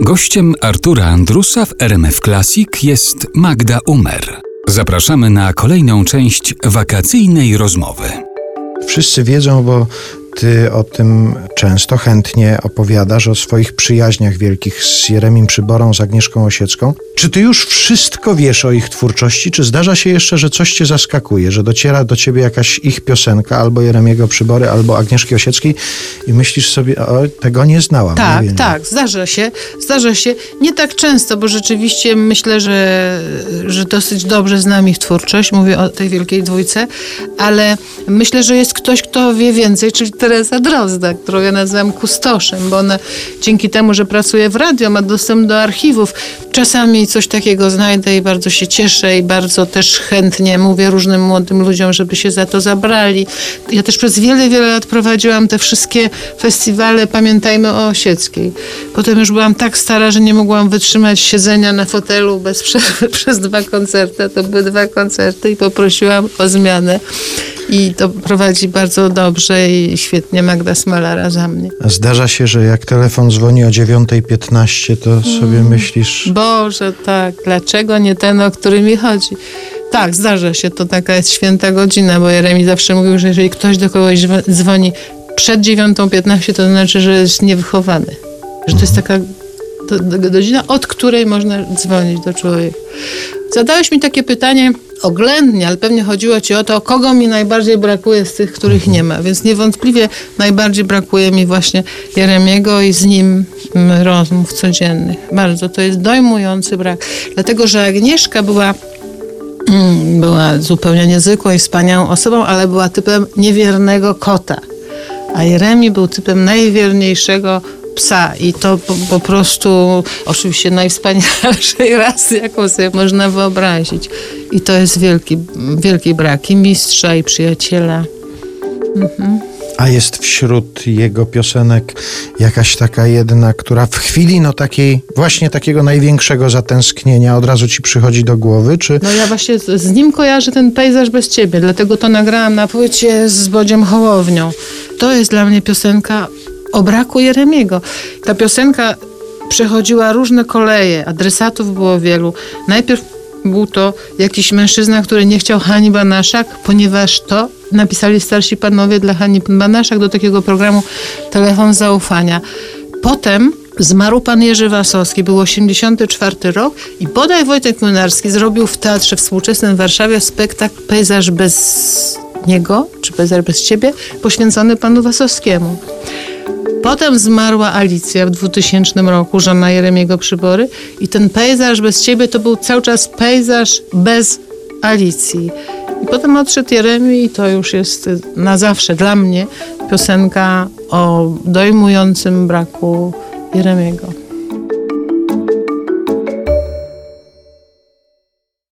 Gościem Artura Andrusa w RMF Classic jest Magda Umer. Zapraszamy na kolejną część wakacyjnej rozmowy. Wszyscy wiedzą, bo ty o tym często chętnie opowiadasz, o swoich przyjaźniach wielkich z Jeremim Przyborą, z Agnieszką Osiecką. Czy ty już wszystko wiesz o ich twórczości, czy zdarza się jeszcze, że coś cię zaskakuje, że dociera do ciebie jakaś ich piosenka, albo Jeremiego Przybory, albo Agnieszki Osieckiej i myślisz sobie, o, tego nie znałam. Tak, nie tak, zdarza się. Zdarza się. Nie tak często, bo rzeczywiście myślę, że, że dosyć dobrze znam ich twórczość. Mówię o tej wielkiej dwójce, ale myślę, że jest ktoś, kto wie więcej, czyli Teresa Drozda, którą ja nazywam kustoszem, bo ona dzięki temu, że pracuje w radio, ma dostęp do archiwów. Czasami coś takiego znajdę i bardzo się cieszę i bardzo też chętnie mówię różnym młodym ludziom, żeby się za to zabrali. Ja też przez wiele, wiele lat prowadziłam te wszystkie festiwale Pamiętajmy o Osieckiej. Potem już byłam tak stara, że nie mogłam wytrzymać siedzenia na fotelu bez przerwy przez dwa koncerty. To były dwa koncerty i poprosiłam o zmianę. I to prowadzi bardzo dobrze i świetnie Magda Smalara za mnie. Zdarza się, że jak telefon dzwoni o 9.15, to sobie Mm. myślisz, Boże, tak, dlaczego nie ten, o który mi chodzi? Tak, zdarza się, to taka jest święta godzina, bo Jeremi zawsze mówił, że jeżeli ktoś do kogoś dzwo- dzwoni przed 9.15, to znaczy, że jest niewychowany. Że to jest taka do- do- godzina, od której można dzwonić do człowieka. Zadałeś mi takie pytanie oględnie, ale pewnie chodziło ci o to, kogo mi najbardziej brakuje z tych, których nie ma. Więc niewątpliwie najbardziej brakuje mi właśnie Jeremiego i z nim mm, rozmów codziennych. Bardzo. To jest dojmujący brak. Dlatego, że Agnieszka była mm, była zupełnie niezwykłą i wspaniałą osobą, ale była typem niewiernego kota. A Jeremi był typem najwierniejszego psa i to po, po prostu oczywiście najwspanialszej rasy, jaką sobie można wyobrazić. I to jest wielki, wielki brak i mistrza, i przyjaciela. A jest wśród jego piosenek jakaś taka jedna, która w chwili no takiej, właśnie takiego największego zatęsknienia od razu ci przychodzi do głowy, czy No ja właśnie z, z nim kojarzę ten pejzaż bez ciebie, dlatego to nagrałam na płycie z Bodziem Hołownią. To jest dla mnie piosenka o braku Jeremiego. Ta piosenka przechodziła różne koleje, adresatów było wielu. Najpierw był to jakiś mężczyzna, który nie chciał Hani Banaszak, ponieważ to napisali starsi panowie dla Hani Banaszak do takiego programu Telefon Zaufania. Potem zmarł pan Jerzy Wasowski, był 84 rok i bodaj Wojtek Młynarski zrobił w Teatrze Współczesnym w Warszawie spektakl Pejzaż bez niego, czy Pejzaż bez ciebie, poświęcony panu Wasowskiemu. Potem zmarła Alicja w 2000 roku, żona Jeremiego Przybory i ten pejzaż bez ciebie to był cały czas pejzaż bez Alicji. I potem odszedł Jeremi i to już jest na zawsze dla mnie piosenka o dojmującym braku Jeremiego.